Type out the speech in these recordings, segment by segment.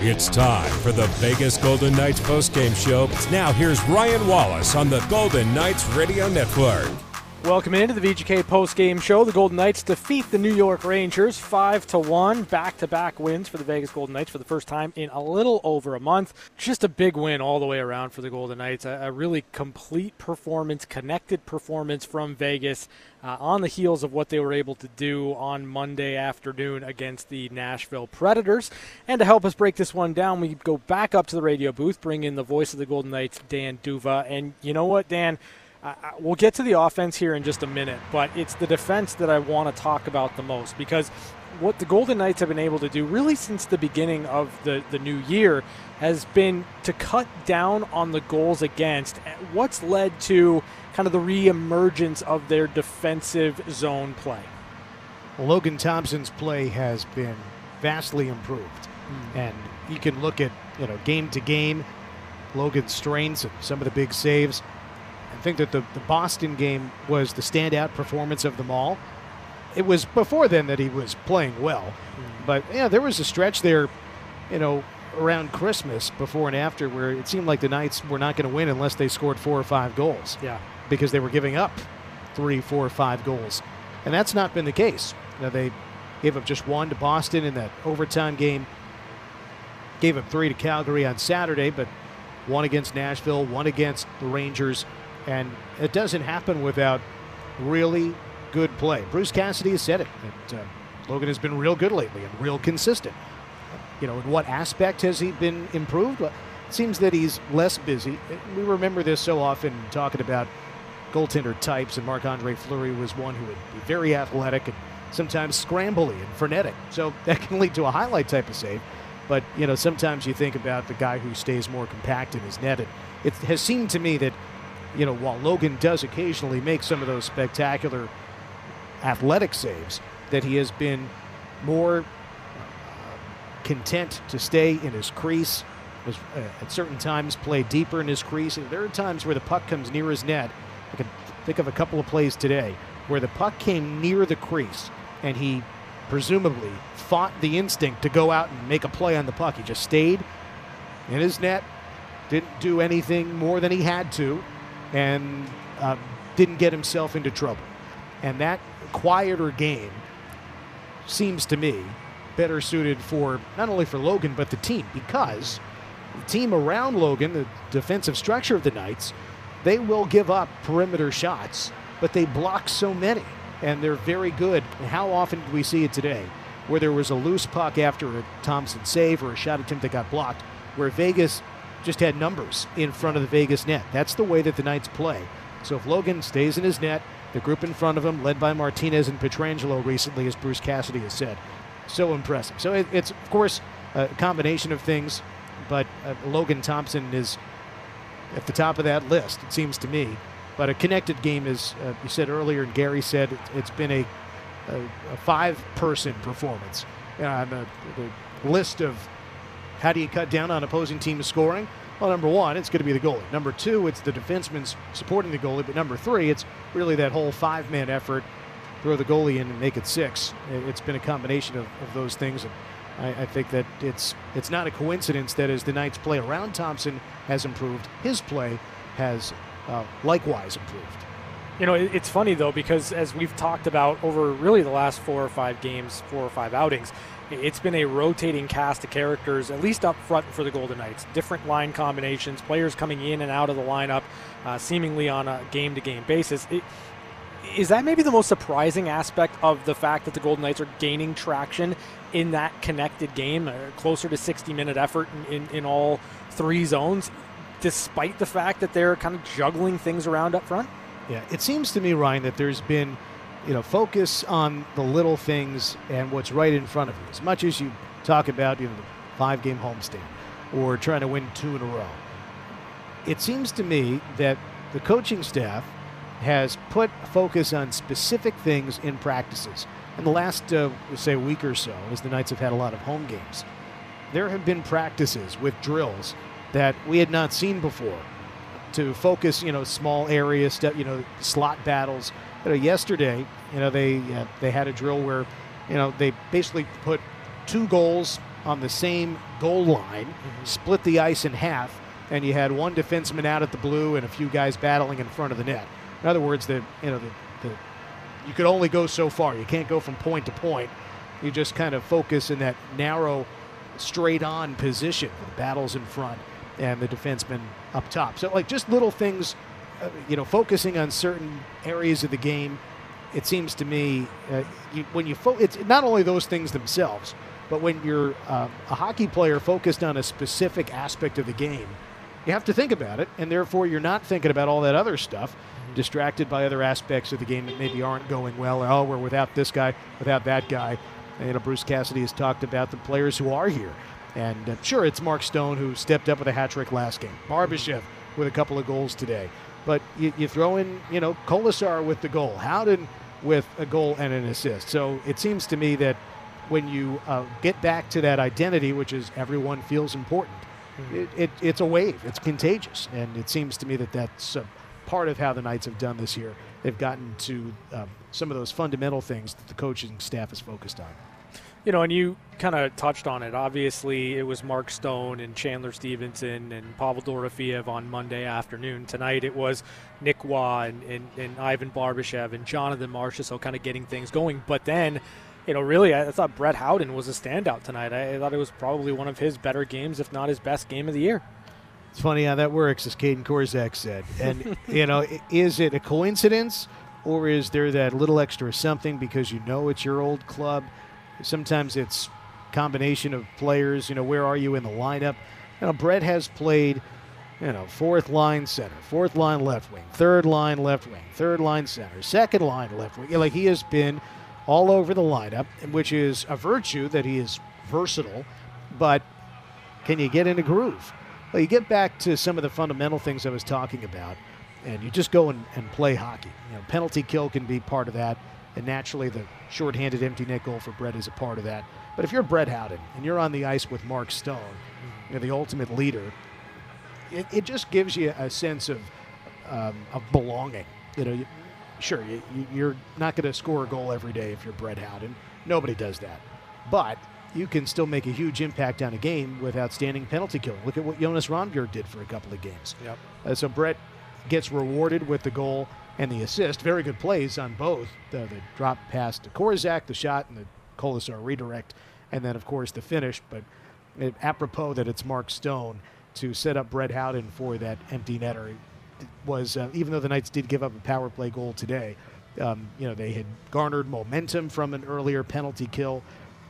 It's time for the Vegas Golden Knights postgame show. Now here's Ryan Wallis on the Golden Knights Radio Network. Welcome into the VGK post-game show. The Golden Knights defeat the New York Rangers five to one, back-to-back wins for the Vegas Golden Knights for the first time in a little over a month. Just a big win all the way around for the Golden Knights. A, a really complete performance, connected performance from Vegas uh, on the heels of what they were able to do on Monday afternoon against the Nashville Predators. And to help us break this one down, we go back up to the radio booth, bring in the voice of the Golden Knights, Dan D'Uva. And you know what, Dan? Uh, we'll get to the offense here in just a minute, but it's the defense that I want to talk about the most because what the Golden Knights have been able to do really since the beginning of the, the new year has been to cut down on the goals against. What's led to kind of the reemergence of their defensive zone play? Logan Thompson's play has been vastly improved. Mm. And you can look at, you know, game to game, Logan's strengths and some of the big saves. I think that the, the Boston game was the standout performance of them all. It was before then that he was playing well. Mm-hmm. But yeah, there was a stretch there, you know, around Christmas before and after where it seemed like the Knights were not going to win unless they scored four or five goals. Yeah. Because they were giving up three, four, or five goals. And that's not been the case. Know, they gave up just one to Boston in that overtime game. Gave up three to Calgary on Saturday, but one against Nashville, one against the Rangers, and it doesn't happen without really good play. Bruce Cassidy has said it. That, uh, Logan has been real good lately and real consistent. You know, in what aspect has he been improved? Well, it seems that he's less busy. We remember this so often talking about goaltender types, and Marc Andre Fleury was one who would be very athletic and sometimes scrambly and frenetic. So that can lead to a highlight type of save. But, you know, sometimes you think about the guy who stays more compact in his net. And it has seemed to me that you know, while Logan does occasionally make some of those spectacular athletic saves, that he has been more uh, content to stay in his crease. Has, uh, at certain times, play deeper in his crease. And There are times where the puck comes near his net. I can think of a couple of plays today where the puck came near the crease and he presumably fought the instinct to go out and make a play on the puck. He just stayed in his net, didn't do anything more than he had to, and uh, didn't get himself into trouble. And that quieter game seems to me better suited for not only for Logan but the team because the team around Logan, the defensive structure of the Knights, they will give up perimeter shots, but they block so many and they're very good. How often did we see it today where there was a loose puck after a Thompson save or a shot attempt that got blocked where Vegas just had numbers in front of the Vegas net. That's the way that the Knights play. So if Logan stays in his net, the group in front of him, led by Martinez and Pietrangelo recently, as Bruce Cassidy has said, so impressive. So it, it's, of course, a combination of things, but uh, Logan Thompson is at the top of that list, it seems to me. But a connected game, as uh, you said earlier, and Gary said, it, has been a, a, a five person performance. Uh, the, the list of how do you cut down on opposing teams scoring? Well, number one, it's going to be the goalie. Number two, it's the defensemen supporting the goalie. But number three, it's really that whole five man effort. Throw the goalie in and make it six. It's been a combination of, of those things. And I, I, think that it's it's not a coincidence that as the Knights play around Thompson has improved, his play has uh, likewise improved. You know, it's funny though because as we've talked about over really the last four or five games, four or five outings, it's been a rotating cast of characters, at least up front for the Golden Knights. Different line combinations, players coming in and out of the lineup, uh, seemingly on a game to game basis. It, is that maybe the most surprising aspect of the fact that the Golden Knights are gaining traction in that connected game, uh, closer to 60 minute effort in, in, in all three zones, despite the fact that they're kind of juggling things around up front? Yeah, it seems to me, Ryan, that there's been you know, focus on the little things and what's right in front of you. As much as you talk about, you know, the five game homestand or trying to win two in a row. It seems to me that the coaching staff has put focus on specific things in practices. In the last, uh, say, week or so, as the Knights have had a lot of home games, there have been practices with drills that we had not seen before to focus, you know, small area stuff, you know, slot battles. You know, yesterday, you know, they uh, they had a drill where you know, they basically put two goals on the same goal line, mm-hmm. split the ice in half, and you had one defenseman out at the blue and a few guys battling in front of the net. In other words, the you know the, the you could only go so far. You can't go from point to point. You just kind of focus in that narrow, straight on position with battles in front and the defenseman up top. So like just little things, uh, you know, focusing on certain areas of the game. It seems to me uh, you, when you fo- it's not only those things themselves, but when you're uh, a hockey player focused on a specific aspect of the game, you have to think about it, and therefore you're not thinking about all that other stuff, distracted by other aspects of the game that maybe aren't going well. Oh, we're without this guy, without that guy. And, you know, Bruce Cassidy has talked about the players who are here. And uh, sure, it's Mark Stone who stepped up with a hat trick last game. Barbashev with a couple of goals today. But you, you throw in, you know, Kolesar with the goal, Howden with a goal and an assist. So it seems to me that when you uh, get back to that identity, which is everyone feels important, mm-hmm. it, it, it's a wave. It's contagious. And it seems to me that that's uh, part of how the Knights have done this year. They've gotten to um, some of those fundamental things that the coaching staff is focused on. You know, and you kind of touched on it. Obviously, it was Mark Stone and Chandler Stephenson and Pavel Dorofeev on Monday afternoon. Tonight, it was Nick Roy and, and, and Ivan Barbashev and Jonathan Marchessault, so kind of getting things going. But then you know, really, I thought Brett Howden was a standout tonight. I thought it was probably one of his better games, if not his best game of the year. It's funny how that works, as Kaedan Korczak said. And, you know, is it a coincidence or is there that little extra something because you know it's your old club? Sometimes it's combination of players. You know, where are you in the lineup? You know, Brett has played, you know, fourth line center, fourth line left wing, third line left wing, third line center, second line left wing. Like he has been – all over the lineup, which is a virtue that he is versatile, but can you get in a groove? Well, you get back to some of the fundamental things I was talking about, and you just go and, and play hockey. You know, penalty kill can be part of that, and naturally the shorthanded empty net goal for Brett is a part of that. But if you're Brett Howden and you're on the ice with Mark Stone, you know, the ultimate leader, it, it just gives you a sense of um, of belonging. You know, sure, you, are not going to score a goal every day if you're Brett Howden. Nobody does that. But you can still make a huge impact on a game with outstanding penalty killing. Look at what Jonas Rondbjerg did for a couple of games. Yep. Uh, so Brett gets rewarded with the goal and the assist. Very good plays on both the, the drop pass to Korczak, the shot, and the Kolesar redirect, and then, of course, the finish. But it, apropos that it's Mark Stone to set up Brett Howden for that empty netter was uh, even though the Knights did give up a power play goal today, um, you know they had garnered momentum from an earlier penalty kill,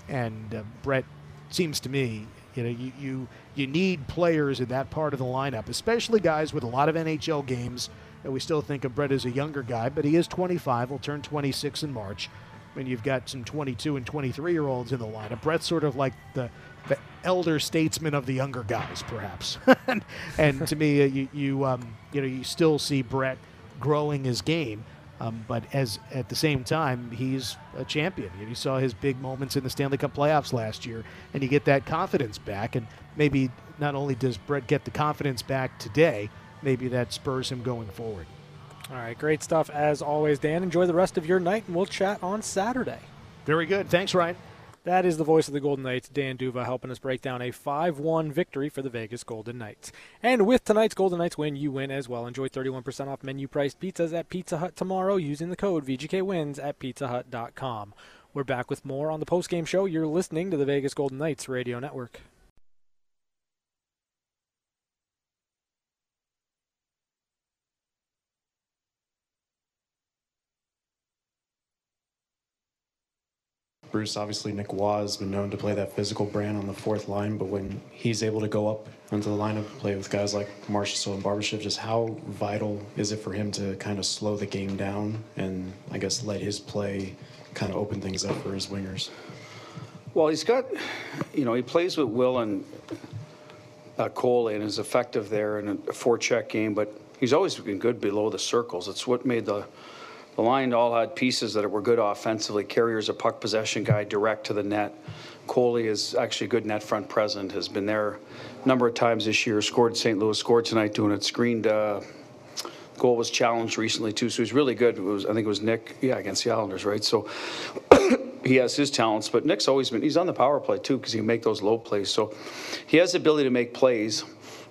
and uh, Brett seems to me, you know, you, you you need players in that part of the lineup, especially guys with a lot of NHL games. And we still think of Brett as a younger guy, but he is 25. He'll turn 26 in March. When you've got some 22 and 23 year olds in the lineup, Brett's sort of like the the elder statesman of the younger guys, perhaps. and, and, to me, uh, you you, um, you know you still see Brett growing his game, um, but as at the same time he's a champion. You saw his big moments in the Stanley Cup playoffs last year, and you get that confidence back. And maybe not only does Brett get the confidence back today, maybe that spurs him going forward. All right, great stuff as always, Dan. Enjoy the rest of your night, and we'll chat on Saturday. Very good. Thanks, Ryan. That is the voice of the Golden Knights, Dan D'Uva, helping us break down a 5 1 victory for the Vegas Golden Knights. And with tonight's Golden Knights win, you win as well. Enjoy 31% off menu priced pizzas at Pizza Hut tomorrow using the code VGKWins at pizzahut.com. We're back with more on the postgame show. You're listening to the Vegas Golden Knights Radio Network. Obviously Nick Roy has been known to play that physical brand on the fourth line, but when he's able to go up onto the lineup, and play with guys like Marshall and Barbashev, just how vital is it for him to kind of slow the game down and I guess let his play kind of open things up for his wingers? Well, he's got, you know, he plays with Will and uh, Cole and is effective there in a forecheck game, but he's always been good below the circles. It's what made the the line all had pieces that were good offensively. Carrier's a puck possession guy, direct to the net. Coley is actually a good net front present, has been there a number of times this year, scored St. Louis, scored tonight doing it, screened. Uh, goal was challenged recently too, so he's really good. Was, I think it was Nick, yeah, against the Islanders, right? So he has his talents, but Nick's always been, he's on the power play too, because he can make those low plays. So he has the ability to make plays.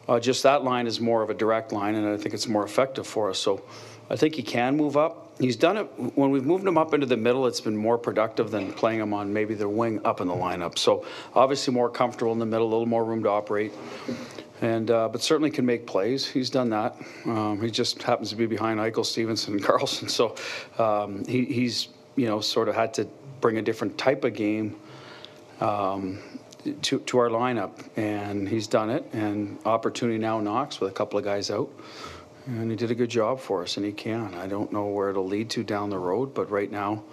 Uh, just that line is more of a direct line, and I think it's more effective for us. So I think he can move up. He's done it when we've moved him up into the middle. It's been more productive than playing him on maybe the wing up in the lineup. So obviously more comfortable in the middle, a little more room to operate, and uh, but certainly can make plays. He's done that. Um, he just happens to be behind Eichel, Stephenson, and Karlsson. So um, he, he's you know sort of had to bring a different type of game um, to, to our lineup, and he's done it. And opportunity now knocks with a couple of guys out, and he did a good job for us, and he can. I don't know where it'll lead to down the road, but right now,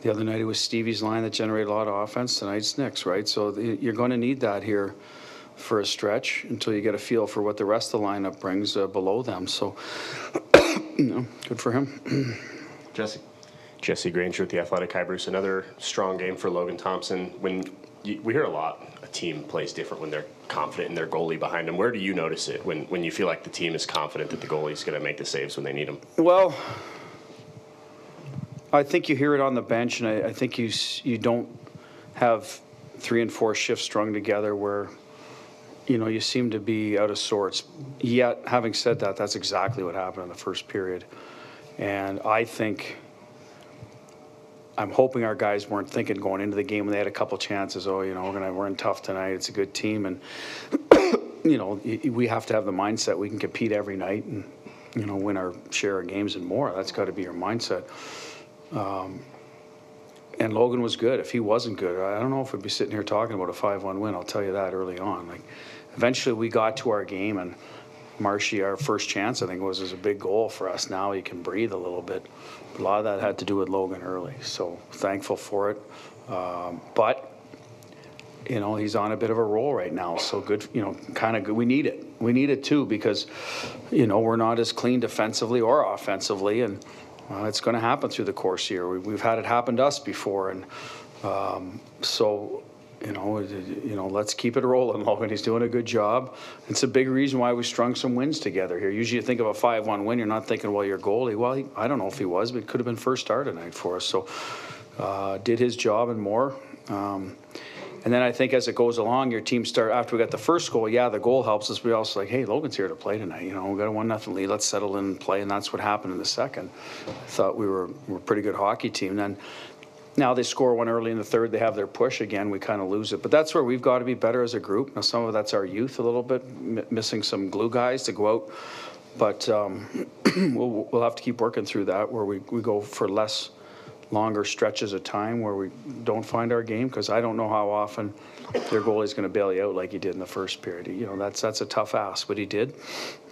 the other night it was Stevie's line that generated a lot of offense. Tonight's Nick's, right? So the, you're going to need that here for a stretch until you get a feel for what the rest of the lineup brings uh, below them. So, you know, good for him. Jesse. Jesse Granger with the Athletic Hi Bruce. Another strong game for Logan Thompson. When you, we hear a lot, a team plays different when they're confident in their goalie behind them. Where do you notice it when, when you feel like the team is confident that the goalie's going to make the saves when they need them? Well, I think you hear it on the bench, and I, I think you you don't have three and four shifts strung together where you know you seem to be out of sorts. Yet, having said that, that's exactly what happened in the first period, and I think. I'm hoping our guys weren't thinking going into the game when they had a couple chances. Oh, you know, we're gonna we're in tough tonight. It's a good team, and you know, we have to have the mindset we can compete every night and you know win our share of games and more. That's got to be your mindset. Um, and Logan was good. If he wasn't good, I don't know if we'd be sitting here talking about a five-one win. I'll tell you that early on. Like, eventually we got to our game, and Marshy, our first chance, I think was was a big goal for us. Now he can breathe a little bit. A lot of that had to do with Logan early, so thankful for it. Um, but you know he's on a bit of a roll right now so good you know kind of good we need it we need it too because you know we're not as clean defensively or offensively and uh, it's going to happen through the course here we, we've had it happen to us before and um, so you know you know let's keep it rolling Logan he's doing a good job it's a big reason why we strung some wins together here usually you think of a 5-1 win you're not thinking well your goalie well he, I don't know if he was but it could have been first star tonight for us so uh, did his job and more um, and then I think as it goes along, your team start after we got the first goal. Yeah, the goal helps us. We also like, hey, Logan's here to play tonight. You know, we got a one nothing lead. Let's settle in and play. And that's what happened in the second. I thought we were, we were a pretty good hockey team. Then now they score one early in the third. They have their push again. We kind of lose it. But that's where we've got to be better as a group. Now some of that's our youth a little bit, m- missing some glue guys to go out. But um, we'll, we'll have to keep working through that where we, we go for less longer stretches of time where we don't find our game because I don't know how often their goalie's going to bail you out like he did in the first period. You know, that's that's a tough ask, but he did,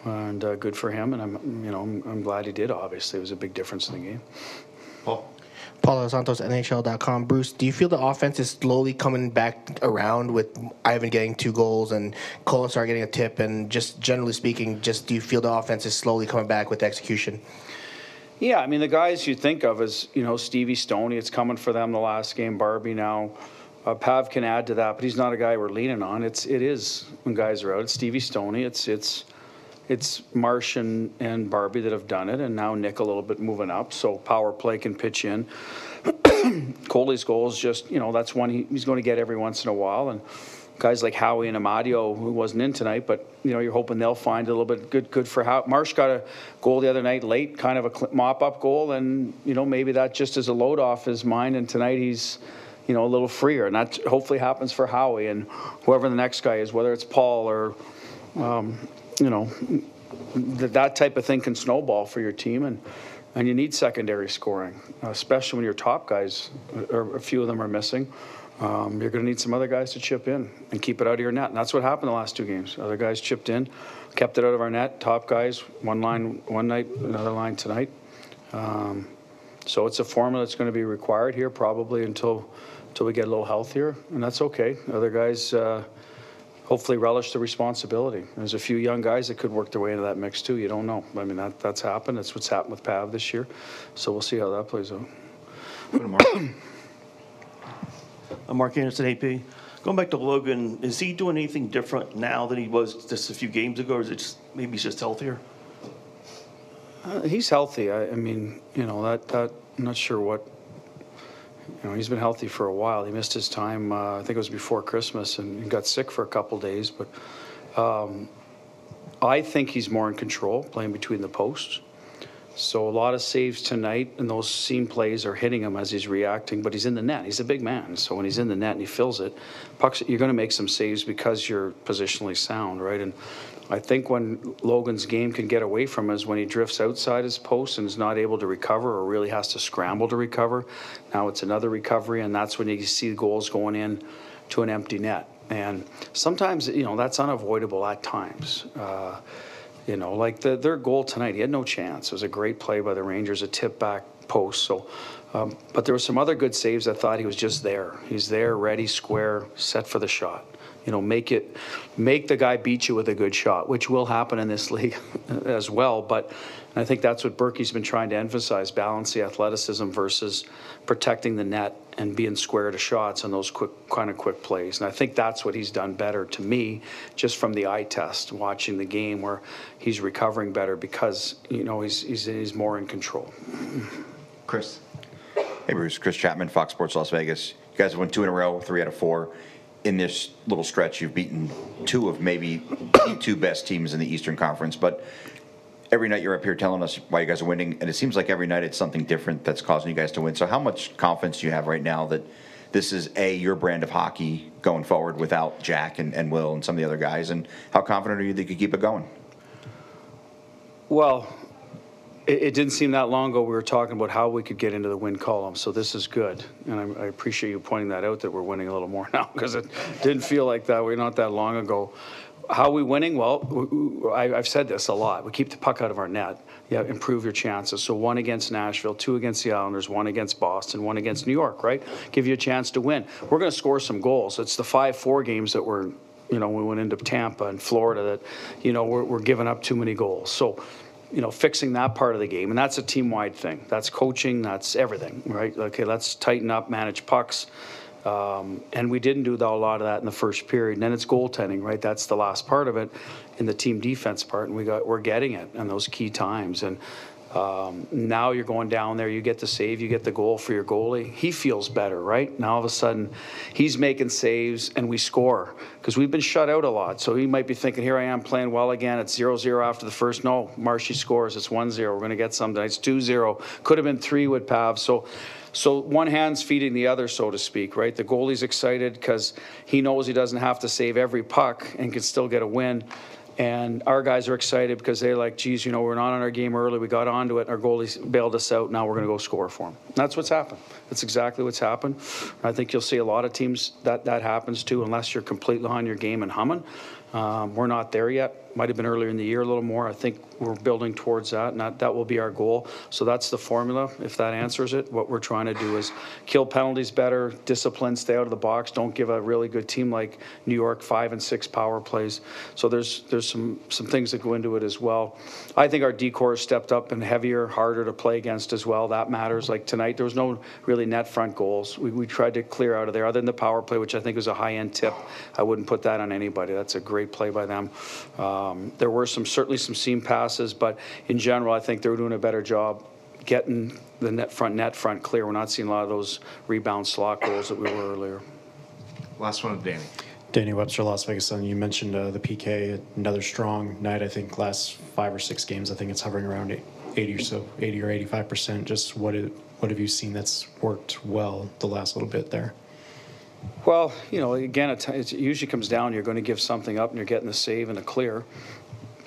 and uh, good for him. And I'm you know I'm, I'm glad he did. Obviously, it was a big difference in the game. Paul. Paulo Santos, NHL.com. Bruce, do you feel the offense is slowly coming back around with Ivan getting two goals and Kolesar getting a tip? And just generally speaking, just do you feel the offense is slowly coming back with execution? Yeah, I mean the guys you think of as you know Stevie Stoney. It's coming for them the last game. Barbie now. Uh, Pav can add to that, but he's not a guy we're leaning on. It's it is when guys are out. It's Stevie Stoney. It's it's it's Marsh and, and Barbie that have done it, and now Nick a little bit moving up. So power play can pitch in. Coley's goal is just you know that's one he, he's going to get every once in a while, and guys like Howie and Amadio who wasn't in tonight, but you know you're hoping they'll find a little bit good good for how Marsh got a goal the other night late, kind of a mop up goal, and you know maybe that just is a load off his mind, and tonight he's you know a little freer, and that hopefully happens for Howie and whoever the next guy is, whether it's Paul or um, you know that that type of thing can snowball for your team and. And you need secondary scoring, especially when your top guys, or a few of them are missing. Um, you're going to need some other guys to chip in and keep it out of your net. And that's what happened the last two games. Other guys chipped in, kept it out of our net. Top guys, one line one night, another line tonight. Um, so it's a formula that's going to be required here probably until until we get a little healthier, and that's okay. Other guys uh, hopefully relish the responsibility. There's a few young guys that could work their way into that mix too. You don't know. I mean, that, that's happened. That's what's happened with Pav this year. So we'll see how that plays out. Go to Mark. Uh, Mark Anderson, AP. Going back to Logan, is he doing anything different now than he was just a few games ago, or is it just, maybe he's just healthier? Uh, he's healthy. I, I mean, you know, that, that, I'm not sure what You know, he's been healthy for a while. He missed his time, uh, I think it was before Christmas, and got sick for a couple days. But um, I think he's more in control, playing between the posts. So a lot of saves tonight, and those seam plays are hitting him as he's reacting. But he's in the net. He's a big man, so when he's in the net and he fills it, pucks. You're going to make some saves because you're positionally sound, right? And I think when Logan's game can get away from is when he drifts outside his post and is not able to recover or really has to scramble to recover. Now it's another recovery, and that's when you see the goals going in to an empty net. And sometimes, you know, that's unavoidable at times. Uh, you know, like the, their goal tonight, he had no chance. It was a great play by the Rangers, a tip back post. So, um, but there were some other good saves. I thought he was just there. He's there, ready, square, set for the shot. You know, make it, make the guy beat you with a good shot, which will happen in this league as well. But I think that's what Berkey's been trying to emphasize: balance the athleticism versus protecting the net and being square to shots on those quick kind of quick plays. And I think that's what he's done better to me, just from the eye test, watching the game where he's recovering better because you know he's he's, he's more in control. Chris. Hey Bruce, Chris Chapman, Fox Sports Las Vegas. You guys have won two in a row, three out of four. In this little stretch, you've beaten two of maybe the two best teams in the Eastern Conference. But every night you're up here telling us why you guys are winning, and it seems like every night it's something different that's causing you guys to win. So how much confidence do you have right now that this is a your brand of hockey going forward without Jack and, and Will and some of the other guys, and how confident are you that you could keep it going? Well, it, it didn't seem that long ago we were talking about how we could get into the win column. So this is good, and I, I appreciate you pointing that out that we're winning a little more now because it didn't feel like that. We're not that long ago. How are we winning? Well, I've said this a lot. We keep the puck out of our net. Yeah, improve your chances. So one against Nashville, two against the Islanders, one against Boston, one against New York. Right? Give you a chance to win. We're going to score some goals. It's the five-four games that we're you know, we went into Tampa and Florida that, you know, we're, we're giving up too many goals. So, you know, fixing that part of the game. And that's a team wide thing. That's coaching, that's everything, right? Okay, let's tighten up, manage pucks. Um, and we didn't do a lot of that in the first period. And then it's goaltending, right? That's the last part of it in the team defense part. And we got, we're getting it in those key times. And um, now you're going down there, you get the save, you get the goal for your goalie. He feels better, right? Now all of a sudden he's making saves and we score because we've been shut out a lot. So he might be thinking, here I am playing well again. It's 0 0 after the first. No, Marshy scores. It's 1 0. We're going to get something. It's 2 0. Could have been 3 with Pav. So so one hand's feeding the other, so to speak, right? The goalie's excited because he knows he doesn't have to save every puck and can still get a win. And our guys are excited because they're like, geez, you know, we're not on our game early. We got onto it. and Our goalie bailed us out. Now we're going to go score for them. That's what's happened. That's exactly what's happened. I think you'll see a lot of teams that that happens to, unless you're completely on your game and humming. Um, we're not there yet. Might have been earlier in the year a little more. I think we're building towards that, and that, that will be our goal. So that's the formula, if that answers it. What we're trying to do is kill penalties better, discipline, stay out of the box, don't give a really good team like New York five and six power plays. So there's there's some some things that go into it as well. I think our D corps stepped up and heavier, harder to play against as well. That matters. Like tonight, there was no really net front goals. We, we tried to clear out of there, other than the power play, which I think was a high end tip. I wouldn't put that on anybody. That's a great play by them. Um, there were some certainly some seam passes, but in general, I think they were doing a better job getting the net front net front clear. We're not seeing a lot of those rebound slot goals that we were earlier. Last one, of Danny. Danny Webster, Las Vegas Sun. You mentioned uh, the PK, another strong night. I think last five or six games, I think it's hovering around 80 or so, 80 or 85 percent. Just what it, what have you seen that's worked well the last little bit there? Well, you know, again, it, usually comes down. You're going to give something up, and you're getting the save and the clear.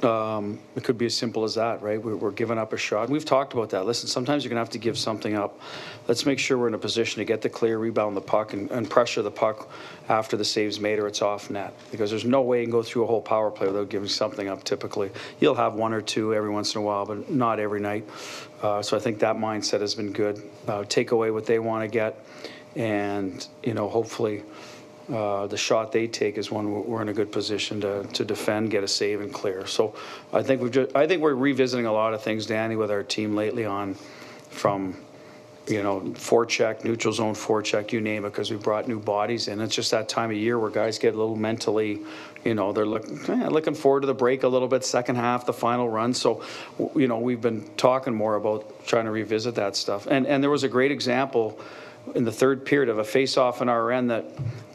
Um, it could be as simple as that, right? We're, we're giving up a shot. We've talked about that. Listen, sometimes you're going to have to give something up. Let's make sure we're in a position to get the clear, rebound the puck, and, and pressure the puck after the save's made or it's off net. Because there's no way you can go through a whole power play without giving something up. Typically, you'll have one or two every once in a while, but not every night. Uh, so I think that mindset has been good. Uh, take away what they want to get, and you know, hopefully uh, the shot they take is one we're in a good position to, to defend, get a save, and clear. So I think we've just, I think we're revisiting a lot of things, Danny, with our team lately on from you know forecheck, neutral zone forecheck, you name it, because we brought new bodies in. It's just that time of year where guys get a little mentally, you know, they're looking eh, looking forward to the break a little bit, second half, the final run. So you know we've been talking more about trying to revisit that stuff. And and there was a great example in the third period of a face-off in our end that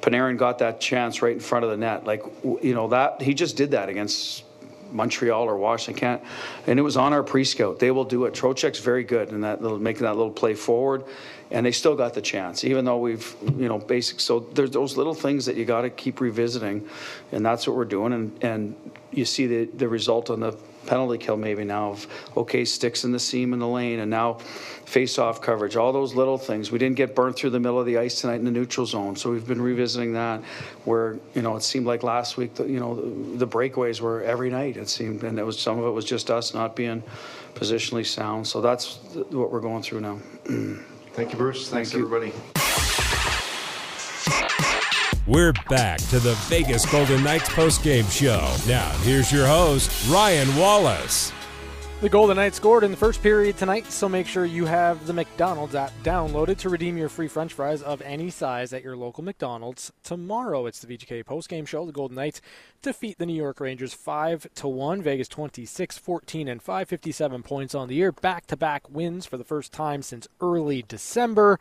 Panarin got that chance right in front of the net. Like, you know, that he just did that against Montreal or Washington, and it was on our pre-scout. They will do it. Trocheck's very good in that little, making that little play forward, and they still got the chance, even though we've, you know, basic. So there's those little things that you got to keep revisiting, and that's what we're doing. And and you see the the result on the penalty kill maybe now of okay sticks in the seam in the lane and now face off coverage. All those little things. We didn't get burnt through the middle of the ice tonight in the neutral zone so we've been revisiting that where you know it seemed like last week that you know the, the breakaways were every night it seemed and it was some of it was just us not being positionally sound. So that's what we're going through now. Thank you bruce. Thanks Thank everybody we're back to the Vegas Golden Knights postgame show. Now, here's your host, Ryan Wallis. The Golden Knights scored in the first period tonight, so make sure you have the McDonald's app downloaded to redeem your free french fries of any size at your local McDonald's. Tomorrow, it's the VGK postgame show. The Golden Knights defeat the New York Rangers 5 to 1. Vegas 26 14 and 557 points on the year. Back to back wins for the first time since early December.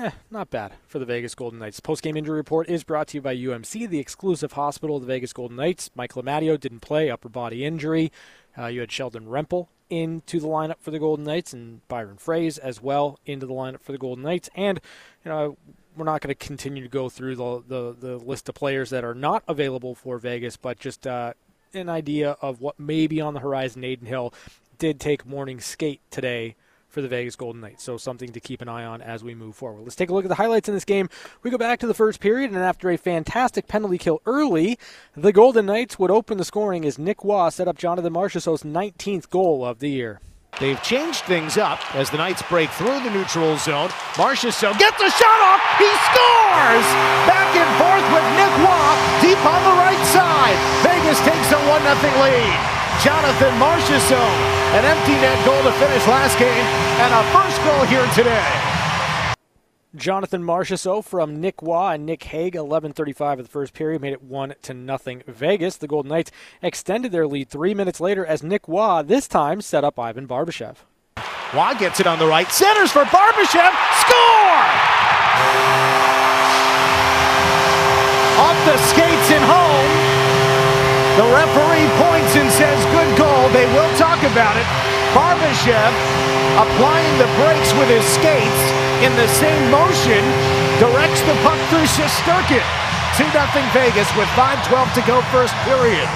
Eh, not bad for the Vegas Golden Knights. Post-game injury report is brought to you by UMC, the exclusive hospital of the Vegas Golden Knights. Mike Amadio didn't play, upper body injury. Uh, you had Sheldon Rempal into the lineup for the Golden Knights, and Byron Froese as well into the lineup for the Golden Knights. And you know, we're not going to continue to go through the, the, the list of players that are not available for Vegas, but just uh, an idea of what may be on the horizon. Adin Hill did take morning skate today for the Vegas Golden Knights. So something to keep an eye on as we move forward. Let's take a look at the highlights in this game. We go back to the first period, and after a fantastic penalty kill early, the Golden Knights would open the scoring as Nick Roy set up Jonathan Marchessault's 19th goal of the year. They've changed things up as the Knights break through the neutral zone. Marchessault gets a shot off. He scores! Back and forth with Nick Roy deep on the right side. Vegas takes a 1-0 lead. Jonathan Marchessault. An empty net goal to finish last game and a first goal here today. Jonathan Marchessault from Nick Roy and Nick Hague, 11:35 of the first period, made it one to nothing. Vegas, the Golden Knights extended their lead three minutes later as Nick Roy this time set up Ivan Barbashev. Roy gets it on the right, centers for Barbashev, score! Off the home. The referee points and says, good goal. They will talk about it. Barbashev applying the brakes with his skates in the same motion directs the puck through Shesterkin. 2-0 Vegas with 5.12 to go first period.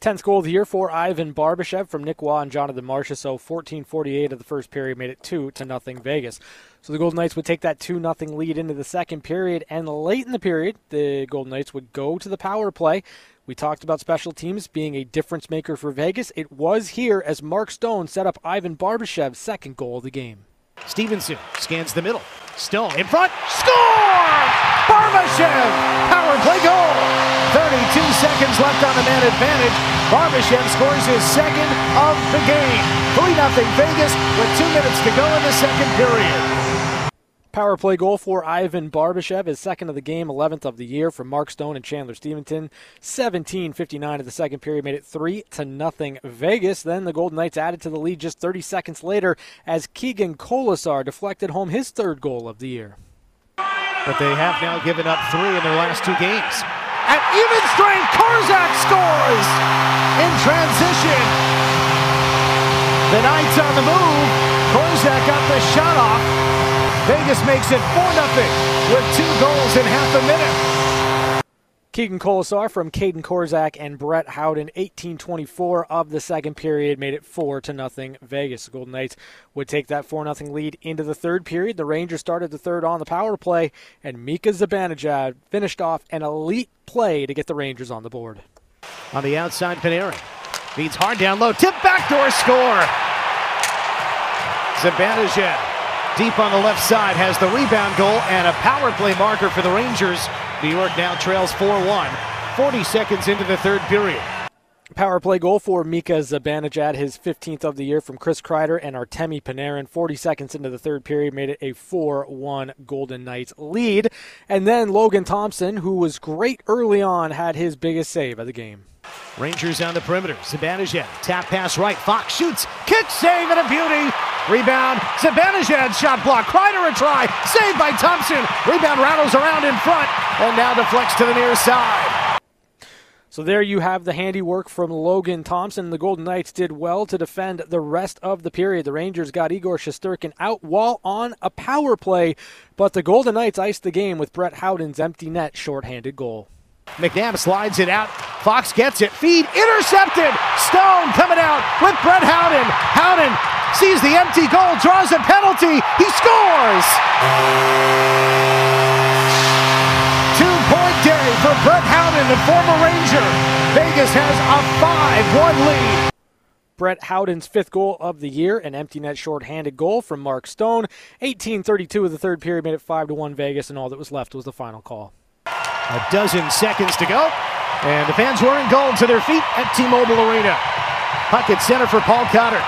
10th goal of the year for Ivan Barbashev from Nick Roy and Jonathan Marcia. Marchessault. 14:48 of the first period made it 2 to nothing Vegas. So the Golden Knights would take that 2 nothing lead into the second period and late in the period, the Golden Knights would go to the power play. We talked about special teams being a difference maker for Vegas. It was here as Mark Stone set up Ivan Barbashev's second goal of the game. Stephenson scans the middle. Stone in front. Score! Barbashev! Power play goal! 32 seconds left on the man advantage. Barbashev scores his second of the game. 3 0 Vegas with two minutes to go in the second period. Power play goal for Ivan Barbashev, his second of the game, 11th of the year from Mark Stone and Chandler Stephenson. 17:59 of the second period made it three to nothing Vegas. Then the Golden Knights added to the lead just 30 seconds later as Keegan Kolesar deflected home his third goal of the year. But they have now given up three in their last two games. At even strength, Korczak scores in transition. The Knights on the move. Korczak got the shot off. Vegas makes it 4 0 with two goals in half a minute. Keegan Kolesar from Kaedan Korczak and Brett Howden, 18-24 of the second period, made it 4 to nothing. Vegas. The Golden Knights would take that 4 0 lead into the third period. The Rangers started the third on the power play, and Mika Zibanejad finished off an elite play to get the Rangers on the board. On the outside, Panarin beats hard down low, tip backdoor score. Zibanejad Deep on the left side has the rebound goal and a power play marker for the Rangers. New York now trails 4 1, 40 seconds into the third period. Power play goal for Mika Zibanejad, his 15th of the year from Chris Kreider and Artemi Panarin. 40 seconds into the third period made it a 4 1 Golden Knights lead. And then Logan Thompson, who was great early on, had his biggest save of the game. Rangers on the perimeter. Zibanejad, tap pass right. Fox shoots, kick save, and a beauty. Rebound. Zibanejad shot block. Kreider a try. Saved by Thompson. Rebound rattles around in front and now deflects to the near side. So there you have the handiwork from Logan Thompson. The Golden Knights did well to defend the rest of the period. The Rangers got Igor Shesterkin out while on a power play, but the Golden Knights iced the game with Brett Howden's empty net shorthanded goal. McNabb slides it out. Fox gets it. Feed intercepted. Stone coming out with Brett Howden. Howden sees the empty goal, draws a penalty. He scores. A 5 1 lead. Brett Howden's fifth goal of the year, an empty net shorthanded goal from Mark Stone. 18:32 of the third period made it 5 to 1 Vegas, and all that was left was the final call. A dozen seconds to go, and the fans were in gold to their feet at T-Mobile Arena. Puck at center for Paul Cotter.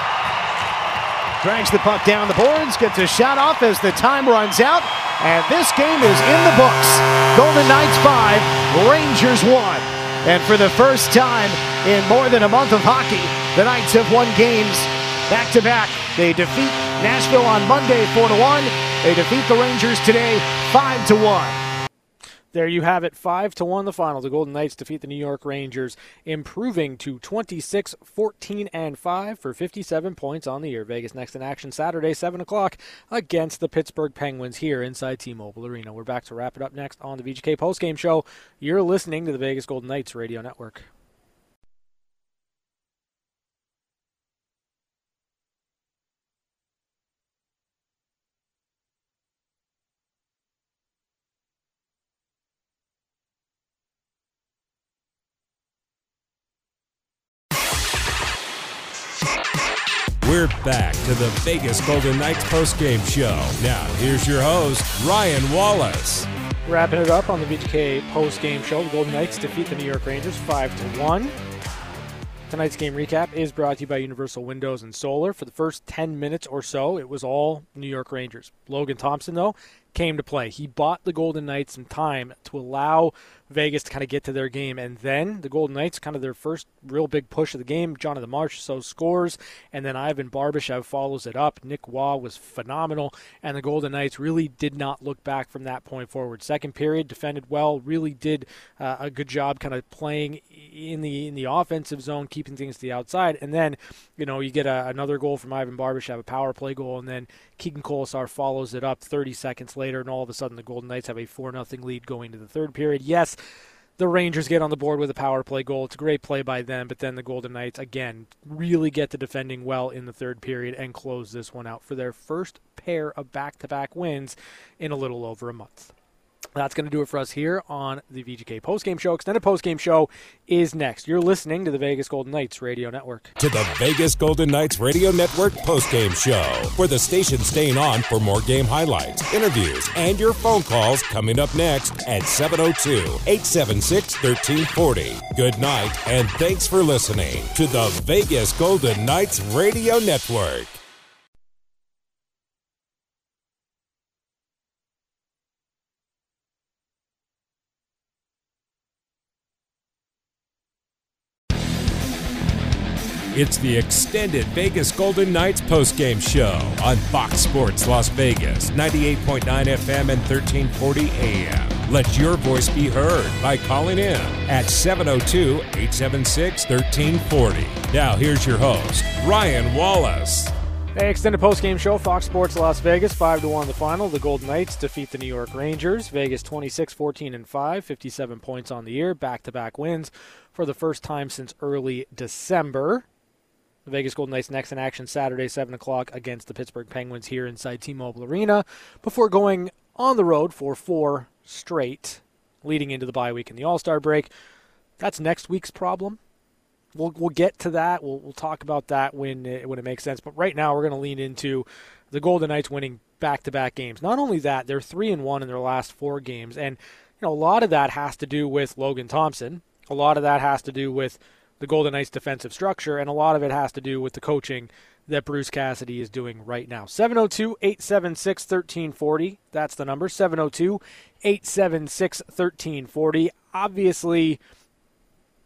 Drags the puck down the boards, gets a shot off as the time runs out, and this game is in the books. Golden Knights 5, Rangers 1. And for the first time in more than a month of hockey, the Knights have won games back to back. They defeat Nashville on Monday 4 to 1. They defeat the Rangers today 5 to 1. There you have it, five to one. The final. The Golden Knights defeat the New York Rangers, improving to 26, 14, and five for 57 points on the year. Vegas next in action Saturday, seven o'clock against the Pittsburgh Penguins here inside T-Mobile Arena. We're back to wrap it up next on the VGK postgame show. You're listening to the Vegas Golden Knights radio network. We're back to the Vegas Golden Knights postgame show. Now, here's your host, Ryan Wallis. Wrapping it up on the VGK postgame show, the Golden Knights defeat the New York Rangers 5 to 1. Tonight's game recap is brought to you by Universal Windows and Solar. For the first 10 minutes or so, it was all New York Rangers. Logan Thompson, though, came to play. He bought the Golden Knights some time to allow Vegas to kind of get to their game. And then the Golden Knights, kind of their first real big push of the game, Jonathan Marchessault scores, and then Ivan Barbashev follows it up. Nick Roy was phenomenal, and the Golden Knights really did not look back from that point forward. Second period, defended well, really did uh, a good job kind of playing in the in the offensive zone, keeping things to the outside. And then, you know, you get a, another goal from Ivan Barbashev, a power play goal, and then Keegan Kolesar follows it up 30 seconds later, and all of a sudden the Golden Knights have a 4 0 lead going to the third period. Yes, the Rangers get on the board with a power play goal. It's a great play by them, but then the Golden Knights, again, really get to defending well in the third period and close this one out for their first pair of back to back wins in a little over a month. That's going to do it for us here on the VGK postgame show. Extended postgame show is next. You're listening to the Vegas Golden Knights radio network. To the Vegas Golden Knights radio network postgame show, where the station's staying on for more game highlights, interviews, and your phone calls coming up next at 702 876 1340. Good night, and thanks for listening to the Vegas Golden Knights radio network. It's the extended Vegas Golden Knights postgame show on Fox Sports Las Vegas, 98.9 FM and 1340 AM. Let your voice be heard by calling in at 702 876 1340. Now, here's your host, Ryan Wallis. Hey, extended postgame show, Fox Sports Las Vegas, 5 to 1 in the final. The Golden Knights defeat the New York Rangers. Vegas 26 14 and 5, 57 points on the year, back to back wins for the first time since early December. The Vegas Golden Knights next in action Saturday, 7 o'clock against the Pittsburgh Penguins here inside T Mobile Arena before going on the road for four straight leading into the bye week and the All Star break. That's next week's problem. We'll, we'll get to that. We'll, we'll talk about that when it, when it makes sense. But right now, we're going to lean into the Golden Knights winning back to back games. Not only that, they're 3 and 1 in their last four games. And you know, a lot of that has to do with Logan Thompson. A lot of that has to do with the Golden Knights defensive structure, and a lot of it has to do with the coaching that Bruce Cassidy is doing right now. 702 876 1340. That's the number. 702 876 1340. Obviously,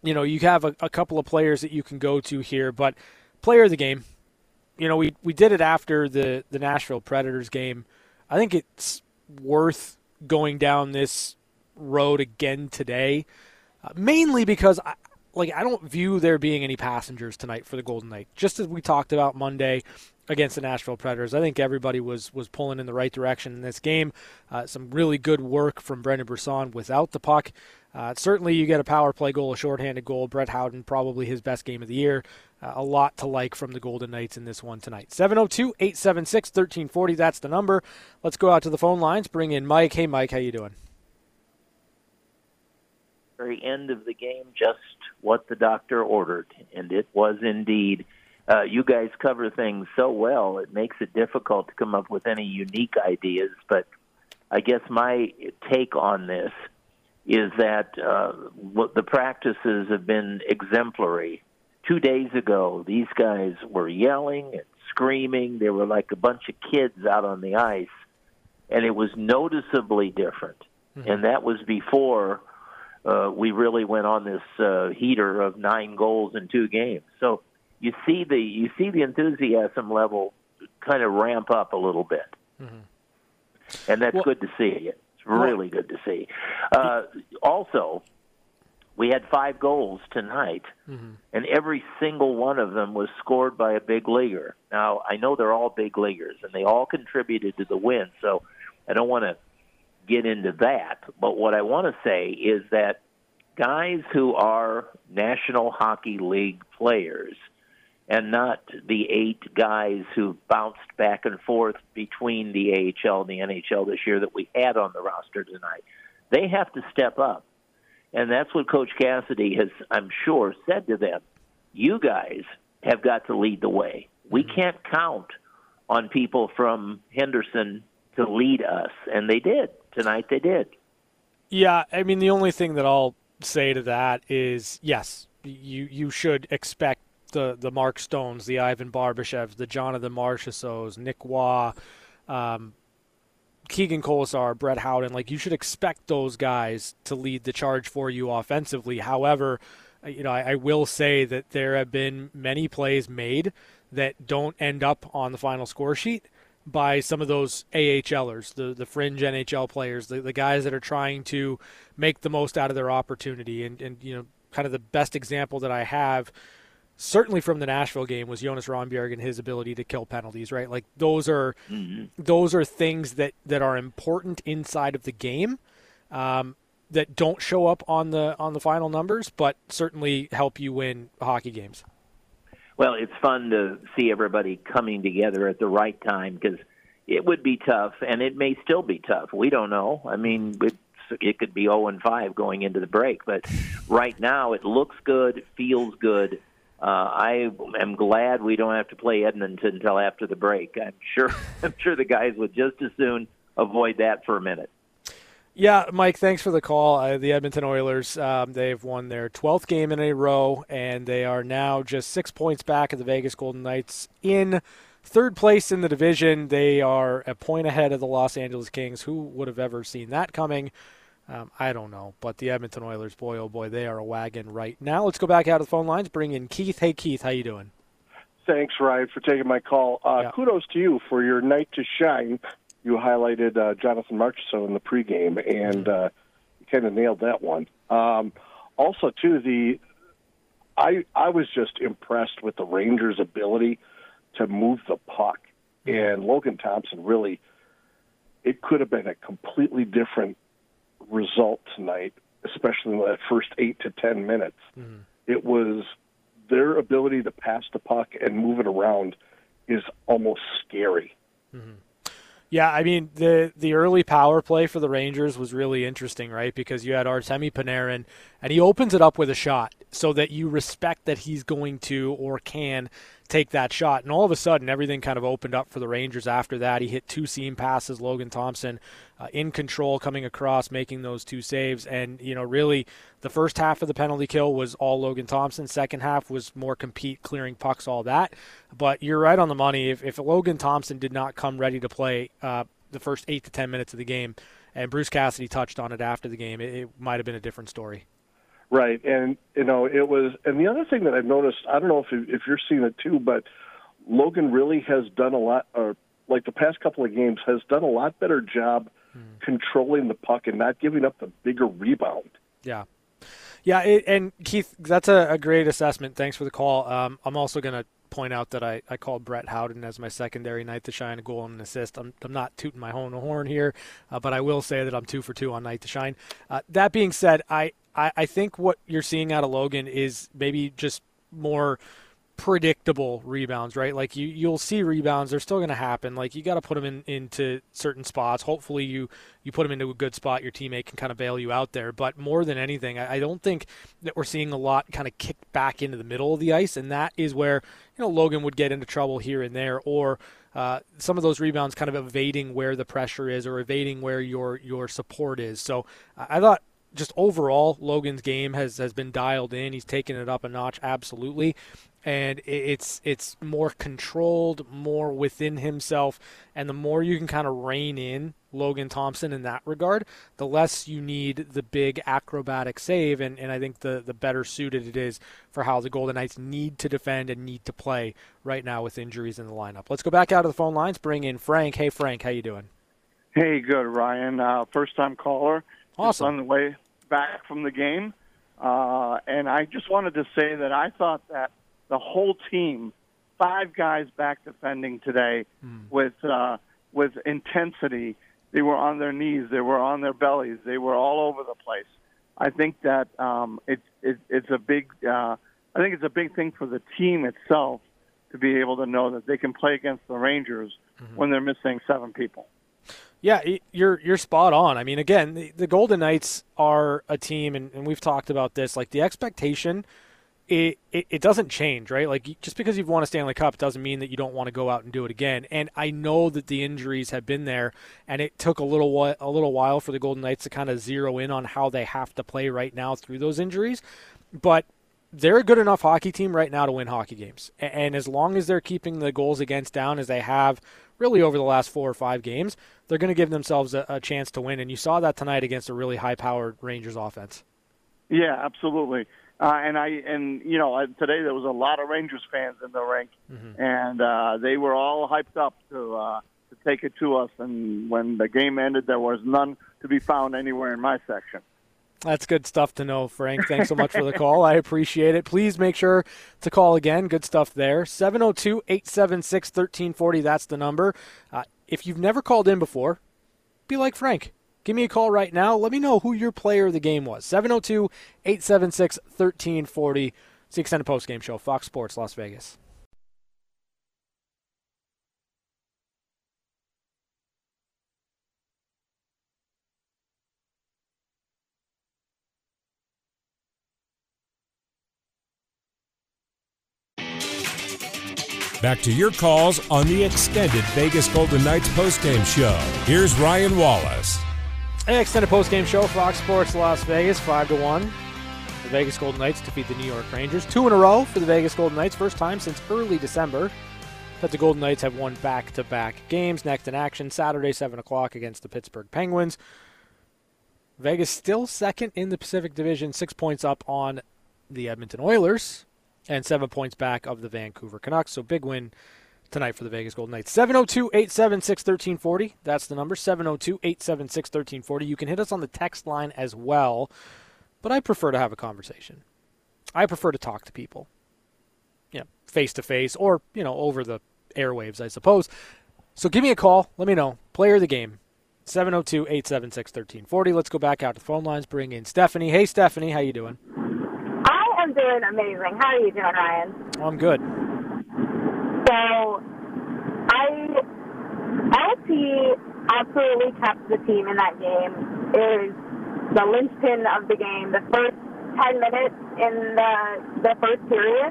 you know, you have a, a, couple of players that you can go to here, but player of the game, you know, we, we did it after the, the Nashville Predators game. I think it's worth going down this road again today, uh, mainly because I, like I don't view there being any passengers tonight for the Golden Knights. Just as we talked about Monday against the Nashville Predators, I think everybody was was pulling in the right direction in this game. Uh, some really good work from Brendan Brisson without the puck. Uh, certainly, you get a power play goal, a shorthanded goal. Brett Howden, probably his best game of the year. Uh, a lot to like from the Golden Knights in this one tonight. 702 876 1340. That's the number. Let's go out to the phone lines. Bring in Mike. Hey, Mike, how you doing? Very end of the game, just what the doctor ordered, and it was indeed. Uh, you guys cover things so well, it makes it difficult to come up with any unique ideas. But I guess my take on this is that uh, the practices have been exemplary two days ago, these guys were yelling and screaming. They were like a bunch of kids out on the ice, and it was noticeably different. Mm-hmm. And that was before uh, we really went on this uh, heater of nine goals in two games. So you see the you see the enthusiasm level kind of ramp up a little bit, mm-hmm. and that's well, good to see. It's really well, good to see. Uh, also, we had five goals tonight, mm-hmm. and every single one of them was scored by a big leaguer. Now, I know they're all big leaguers, and they all contributed to the win, so I don't want to get into that. But what I want to say is that guys who are National Hockey League players and not the eight guys who bounced back and forth between the AHL and the NHL this year that we had on the roster tonight, they have to step up and that's what Coach Cassidy has, I'm sure, said to them. You guys have got to lead the way. We mm-hmm. can't count on people from Henderson to lead us. And they did. Tonight they did. Yeah. I mean, the only thing that I'll say to that is yes, you, you should expect the, the Mark Stones, the Ivan Barbashevs, the Jonathan Marchessaults, Nick Roy, um, Keegan Kolesar, Brett Howden, like you should expect those guys to lead the charge for you offensively. However, you know, I, I, will say that there have been many plays made that don't end up on the final score sheet by some of those AHLers, the the fringe NHL players, the, the guys that are trying to make the most out of their opportunity. And, and you know, kind of the best example that I have certainly from the Nashville game was Jonas Rondbjerg and his ability to kill penalties, right? Like those are mm-hmm. those are things that that are important inside of the game. Um, that don't show up on the on the final numbers, but certainly help you win hockey games. Well, it's fun to see everybody coming together at the right time because it would be tough, and it may still be tough. We don't know. I mean, it, it could be 0 and 5 going into the break, but right now it looks good, feels good, uh, I am glad we don't have to play Edmonton until after the break. I'm sure I'm sure the guys would just as soon avoid that for a minute. Yeah, Mike, thanks for the call. Uh, the Edmonton Oilers, um, they've won their 12th game in a row, and they are now just six points back of the Vegas Golden Knights in third place in the division. They are a point ahead of the Los Angeles Kings. Who would have ever seen that coming? Um, I don't know, but the Edmonton Oilers, boy oh boy, they are a wagon right now. Let's go back out of the phone lines. Bring in Keith. Hey Keith, how you doing? Thanks, Ryan, for taking my call. Uh, yeah. Kudos to you for your night to shine. You highlighted uh, Jonathan Marchessault in the pregame, and mm-hmm. uh, you kind of nailed that one. Um, also, too, the I I was just impressed with the Rangers' ability to move the puck, mm-hmm. and Logan Thompson really. It could have been a completely different result tonight, especially in that first eight to ten minutes. Mm-hmm. It was their ability to pass the puck and move it around is almost scary. Mm-hmm. Yeah, I mean the the early power play for the Rangers was really interesting, right? Because you had Artemi Panarin, and he opens it up with a shot, so that you respect that he's going to or can take that shot. And all of a sudden, everything kind of opened up for the Rangers after that. He hit two seam passes, Logan Thompson uh, in control coming across, making those two saves. And, you know, really the first half of the penalty kill was all Logan Thompson. Second half was more compete, clearing pucks, all that. But you're right on the money. If, if Logan Thompson did not come ready to play uh, the first eight to 10 minutes of the game, and Bruce Cassidy touched on it after the game, it, it might have been a different story. Right, and you know it was, and the other thing that I've noticed, I don't know if if you're seeing it too, but Logan really has done a lot, or like the past couple of games, has done a lot better job controlling the puck and not giving up the bigger rebound. Yeah. Yeah, it, and Keith, that's a, a, great assessment. Thanks for the call. Um, I'm also going to point out that I, I called Brett Howden as my secondary night to shine a goal and an assist. I'm, I'm not tooting my own horn here, uh, but I will say that I'm two for two on night to shine. Uh, that being said, I, I, I think what you're seeing out of Logan is maybe just more – predictable rebounds, right? Like you you'll see rebounds, they're still going to happen. Like you got to put them in into certain spots. Hopefully you you put them into a good spot, your teammate can kind of bail you out there. But more than anything, I, I don't think that we're seeing a lot kind of kick back into the middle of the ice, and that is where you know Logan would get into trouble here and there, or uh, some of those rebounds kind of evading where the pressure is or evading where your your support is. So I thought just overall, Logan's game has, has been dialed in. He's taken it up a notch, absolutely and it's it's more controlled, more within himself, and the more you can kind of rein in Logan Thompson in that regard, the less you need the big acrobatic save, and, and I think the the better suited it is for how the Golden Knights need to defend and need to play right now with injuries in the lineup. Let's go back out of the phone lines, bring in Frank. Hey Frank, how you doing? Hey, good Ryan, uh, first time caller. Awesome. On the way back from the game, uh, and I just wanted to say that I thought that the whole team, five guys back defending today mm. with uh, with intensity. They were on their knees, they were on their bellies, they were all over the place. I think that um, it's it, it's a big uh, I think it's a big thing for the team itself to be able to know that they can play against the Rangers mm-hmm. when they're missing seven people. Yeah, you're you're spot on. I mean, again, the, the Golden Knights are a team, and, and we've talked about this. Like the expectation it, it, it doesn't change, right? Like just because you've won a Stanley Cup doesn't mean that you don't want to go out and do it again. And I know that the injuries have been there, and it took a little while, a little while for the Golden Knights to kind of zero in on how they have to play right now through those injuries. But they're a good enough hockey team right now to win hockey games. And as long as they're keeping the goals against down as they have really over the last four or five games, they're going to give themselves a, a chance to win. And you saw that tonight against a really high-powered Rangers offense. Yeah, absolutely. Uh, and I and you know today there was a lot of Rangers fans in the rink, mm-hmm. and uh, they were all hyped up to uh, to take it to us. And when the game ended, there was none to be found anywhere in my section. That's good stuff to know, Frank. Thanks so much for the call. I appreciate it. Please make sure to call again. Good stuff there. 702 876 1340. That's the number. Uh, if you've never called in before, be like Frank. Give me a call right now. Let me know who your player of the game was. 702 876 1340. It's the extended post game show, Fox Sports Las Vegas. Back to your calls on the extended Vegas Golden Knights postgame show. Here's Ryan Wallis. Extended post-game show, Fox Sports Las Vegas, 5 to 1. The Vegas Golden Knights defeat the New York Rangers. Two in a row for the Vegas Golden Knights, first time since early December that the Golden Knights have won back to back games. Next in action, Saturday, 7 o'clock against the Pittsburgh Penguins. Vegas still second in the Pacific Division, six points up on the Edmonton Oilers, and seven points back of the Vancouver Canucks. So big win tonight for the Vegas Golden Knights. 702 876 1340. That's the number 702 876 1340. You can hit us on the text line as well, but I prefer to have a conversation. I prefer to talk to people, you know, face to face or, you know, over the airwaves, I suppose. So give me a call. Let me know. Player of the game. 702 876 1340. Let's go back out to the phone lines. Bring in Stephanie. Hey, Stephanie. How you doing? Doing amazing. How are you doing, Ryan? I'm good. So I LT absolutely kept the team in that game. Is the linchpin of the game. The first ten minutes in the the first period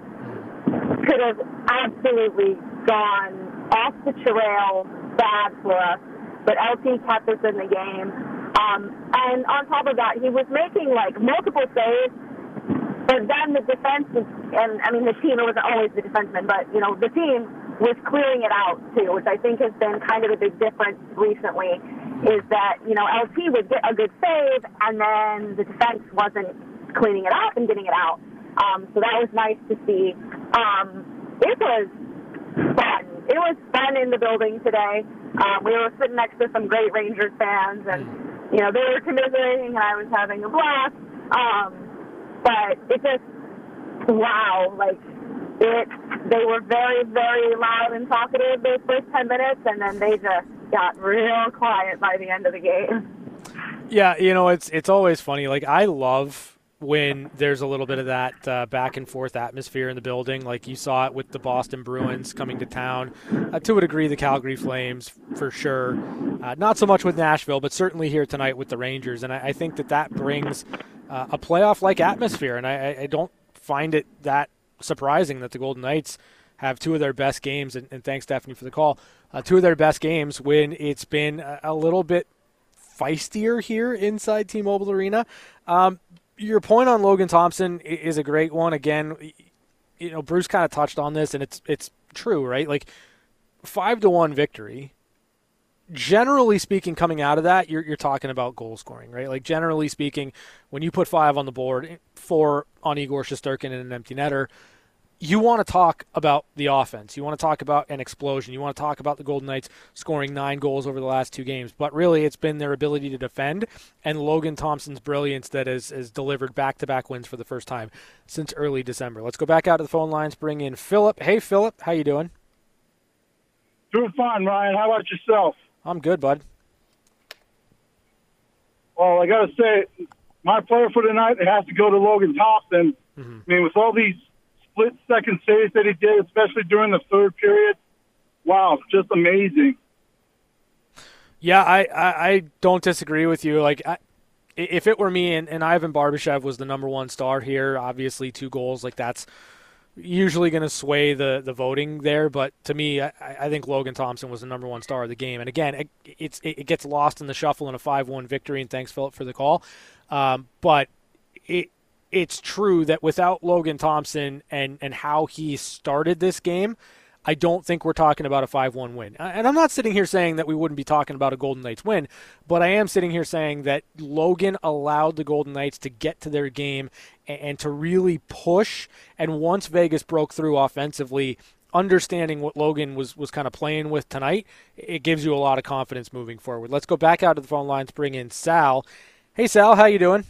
could have absolutely gone off the trail bad for us, but LT kept us in the game. Um, and on top of that, he was making like multiple saves but then the defense was, and I mean the team, it wasn't always the defenseman, but you know the team was clearing it out too, which I think has been kind of a big difference recently. Is that you know LT would get a good save, and then the defense wasn't cleaning it out and getting it out. Um, so that was nice to see. Um, it was fun. it was fun in the building today. Um, we were sitting next to some great Rangers fans, and you know they were commiserating, and I was having a blast. Um, but it just wow, like it. They were very, very loud and talkative those first ten minutes, and then they just got real quiet by the end of the game. Yeah, you know it's it's always funny. Like I love when there's a little bit of that uh, back and forth atmosphere in the building. Like you saw it with the Boston Bruins coming to town. Uh, to a degree, the Calgary Flames, for sure. Uh, not so much with Nashville, but certainly here tonight with the Rangers. And I, I think that that brings uh, a playoff like atmosphere. And I, I, don't find it that surprising that the Golden Knights have two of their best games. And, and thanks, Stephanie, for the call. Uh, two of their best games when it's been a, a little bit feistier here inside T-Mobile Arena. Um, your point on Logan Thompson is a great one. Again, you know, Bruce kind of touched on this, and it's it's true, right? Like five to one victory. Generally speaking, coming out of that, you're you're talking about goal scoring, right? Like generally speaking, when you put five on the board, four on Igor Shesterkin and an empty netter, you want to talk about the offense. You want to talk about an explosion. You want to talk about the Golden Knights scoring nine goals over the last two games. But really, it's been their ability to defend and Logan Thompson's brilliance that has, has delivered back to back wins for the first time since early December. Let's go back out to the phone lines, bring in Philip. Hey, Philip, how you doing? Doing fine, Ryan. How about yourself? I'm good, bud. Well, I got to say, my player for tonight has to go to Logan Thompson. Mm-hmm. I mean, with all these split second saves that he did, especially during the third period. Wow, just amazing. Yeah, I, I, I don't disagree with you. Like, I, if it were me and, and Ivan Barbashev was the number one star here, obviously two goals, like that's usually going to sway the, the voting there. But to me, I, I think Logan Thompson was the number one star of the game. And again, it, it's it gets lost in the shuffle in a five one victory. And thanks, Philip, for the call. Um, but it it's true that without Logan Thompson and, and how he started this game, I don't think we're talking about a 5 1 win. And I'm not sitting here saying that we wouldn't be talking about a Golden Knights win, but I am sitting here saying that Logan allowed the Golden Knights to get to their game and, to really push. And once Vegas broke through offensively, understanding what Logan was, was kind of playing with tonight, it gives you a lot of confidence moving forward. Let's go back out to the phone lines, bring in Sal. Hey, Sal, how you doing?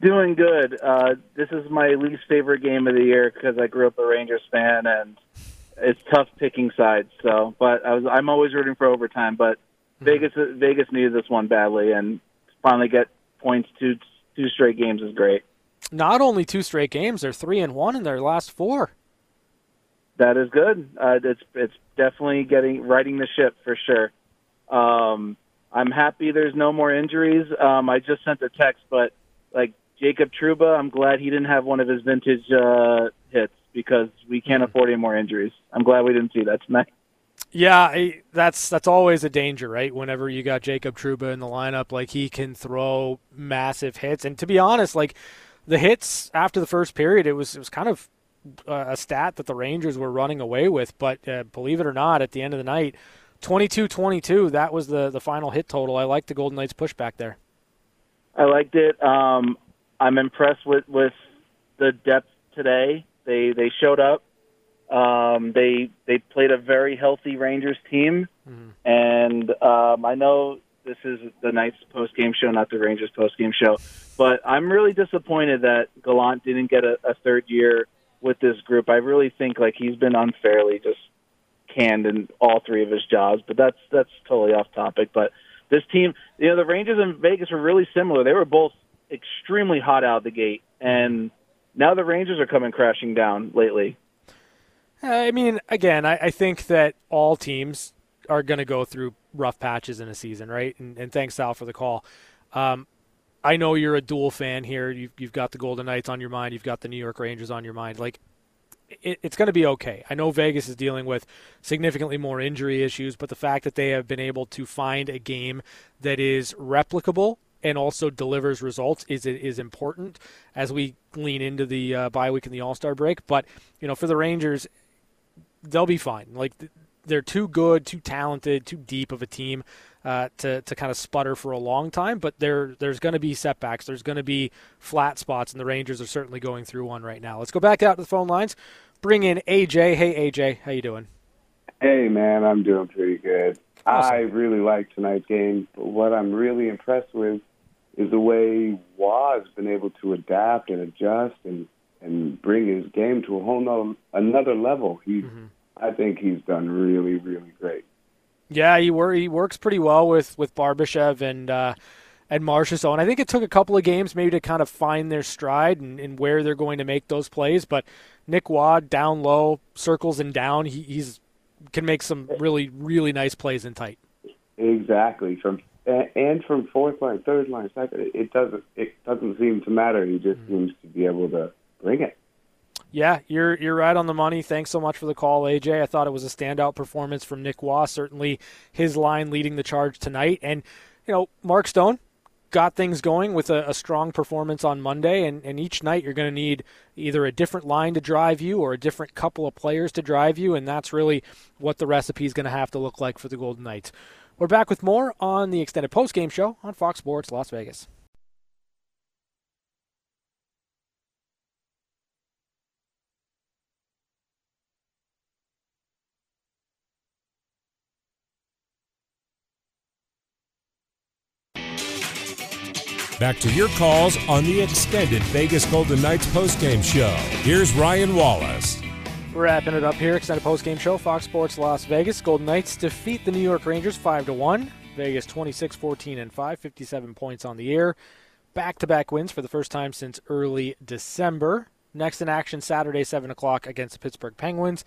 Doing good. Uh, this is my least favorite game of the year because I grew up a Rangers fan, and it's tough picking sides. So, but I was I'm always rooting for overtime. But mm-hmm. Vegas Vegas needed this one badly, and finally get points two two straight games is great. Not only two straight games, they're three and one in their last four. That is good. Uh, it's it's definitely getting righting the ship for sure. Um, I'm happy there's no more injuries. Um, I just sent a text, but like Jacob Trouba, I'm glad he didn't have one of his vintage uh, hits because we can't mm-hmm. afford any more injuries. I'm glad we didn't see that tonight. Yeah, that's that's always a danger, right? Whenever you got Jacob Trouba in the lineup, like he can throw massive hits. And to be honest, like the hits after the first period, it was it was kind of a stat that the Rangers were running away with. But uh, believe it or not, at the end of the night, 22-22, that was the the final hit total. I liked the Golden Knights pushback there. I liked it. Um, I'm impressed with with the depth today. They they showed up. Um, they they played a very healthy Rangers team, mm-hmm. and um, I know this is the Knights post game show, not the Rangers post game show. But I'm really disappointed that Gallant didn't get a, a third year with this group. I really think like he's been unfairly just canned in all three of his jobs. But that's that's totally off topic. But this team, you know, the Rangers and Vegas were really similar. They were both extremely hot out the gate, and now the Rangers are coming crashing down lately. I mean, again, I, I think that all teams are going to go through rough patches in a season, right? And, and thanks, Sal, for the call. Um, I know you're a dual fan here. You've, you've got the Golden Knights on your mind. You've got the New York Rangers on your mind. Like, it, it's going to be okay. I know Vegas is dealing with significantly more injury issues, but the fact that they have been able to find a game that is replicable and also delivers results is is important as we lean into the uh, bye week and the All Star break. But you know, for the Rangers, they'll be fine. Like they're too good, too talented, too deep of a team uh, to to kind of sputter for a long time. But there there's going to be setbacks. There's going to be flat spots, and the Rangers are certainly going through one right now. Let's go back out to the phone lines. Bring in AJ. Hey AJ, how you doing? Hey, man, I'm doing pretty good. Awesome. I really like tonight's game, but what I'm really impressed with is the way Waz been able to adapt and adjust and and bring his game to a whole nother, another level. He, mm-hmm. I think he's done really, really great. Yeah, he, wor- he works pretty well with with Barbashev and uh, and Marchessault. And I think it took a couple of games maybe to kind of find their stride and, and where they're going to make those plays. But Nick Roy down low, circles and down, he, he's can make some really really nice plays in tight. Exactly from and from fourth line, third line, second. It doesn't it doesn't seem to matter. He just mm-hmm. seems to be able to bring it. Yeah, you're you're right on the money. Thanks so much for the call, AJ. I thought it was a standout performance from Nick Roy. Certainly, his line leading the charge tonight, and you know Mark Stone got things going with a, a strong performance on Monday. And, and each night you're going to need either a different line to drive you or a different couple of players to drive you, and that's really what the recipe is going to have to look like for the Golden Knights. We're back with more on the extended post game show on Fox Sports Las Vegas. Back to your calls on the extended Vegas Golden Knights postgame show. Here's Ryan Wallis. Wrapping it up here, extended postgame show, Fox Sports Las Vegas. Golden Knights defeat the New York Rangers 5 to 1. Vegas 26 14 and 5, 57 points on the year. Back to back wins for the first time since early December. Next in action Saturday, 7 o'clock against the Pittsburgh Penguins.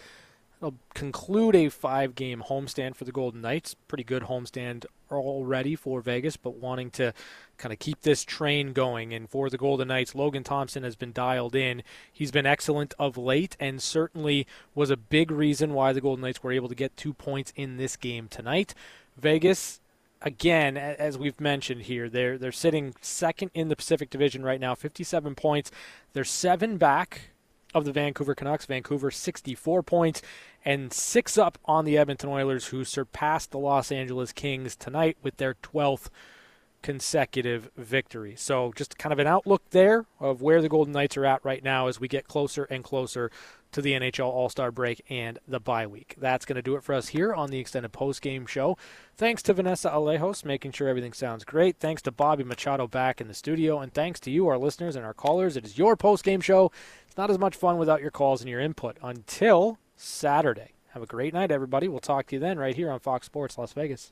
They'll conclude a five game homestand for the Golden Knights. Pretty good homestand already for Vegas, but wanting to kind of keep this train going. And for the Golden Knights, Logan Thompson has been dialed in. He's been excellent of late and certainly was a big reason why the Golden Knights were able to get two points in this game tonight. Vegas again, as we've mentioned here, they're they're sitting second in the Pacific Division right now, 57 points. They're seven back of the Vancouver Canucks. Vancouver 64 points and six up on the Edmonton Oilers, who surpassed the Los Angeles Kings tonight with their 12th consecutive victory. So, just kind of an outlook there of where the Golden Knights are at right now as we get closer and closer to the NHL All Star break and the bye week. That's going to do it for us here on the extended post game show. Thanks to Vanessa Alejos, making sure everything sounds great. Thanks to Bobby Machado back in the studio. And thanks to you, our listeners and our callers. It is your post game show. It's not as much fun without your calls and your input until Saturday. Have a great night, everybody. We'll talk to you then right here on Fox Sports Las Vegas.